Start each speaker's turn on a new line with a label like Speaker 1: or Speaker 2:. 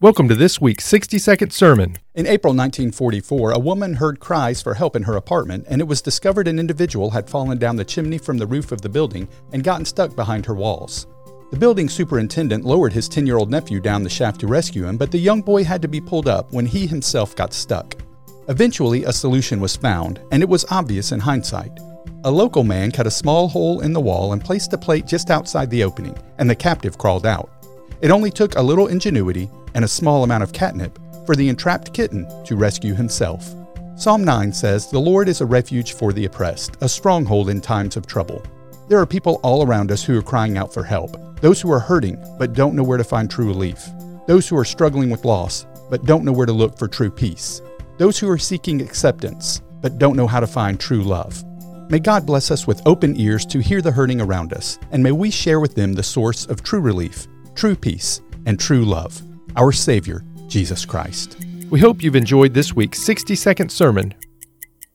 Speaker 1: Welcome to this week's 60 second sermon.
Speaker 2: In April 1944, a woman heard cries for help in her apartment, and it was discovered an individual had fallen down the chimney from the roof of the building and gotten stuck behind her walls. The building superintendent lowered his 10 year old nephew down the shaft to rescue him, but the young boy had to be pulled up when he himself got stuck. Eventually, a solution was found, and it was obvious in hindsight. A local man cut a small hole in the wall and placed a plate just outside the opening, and the captive crawled out. It only took a little ingenuity and a small amount of catnip for the entrapped kitten to rescue himself. Psalm 9 says, The Lord is a refuge for the oppressed, a stronghold in times of trouble. There are people all around us who are crying out for help, those who are hurting but don't know where to find true relief, those who are struggling with loss but don't know where to look for true peace, those who are seeking acceptance but don't know how to find true love. May God bless us with open ears to hear the hurting around us, and may we share with them the source of true relief, true peace, and true love our Savior, Jesus Christ.
Speaker 1: We hope you've enjoyed this week's 60 second sermon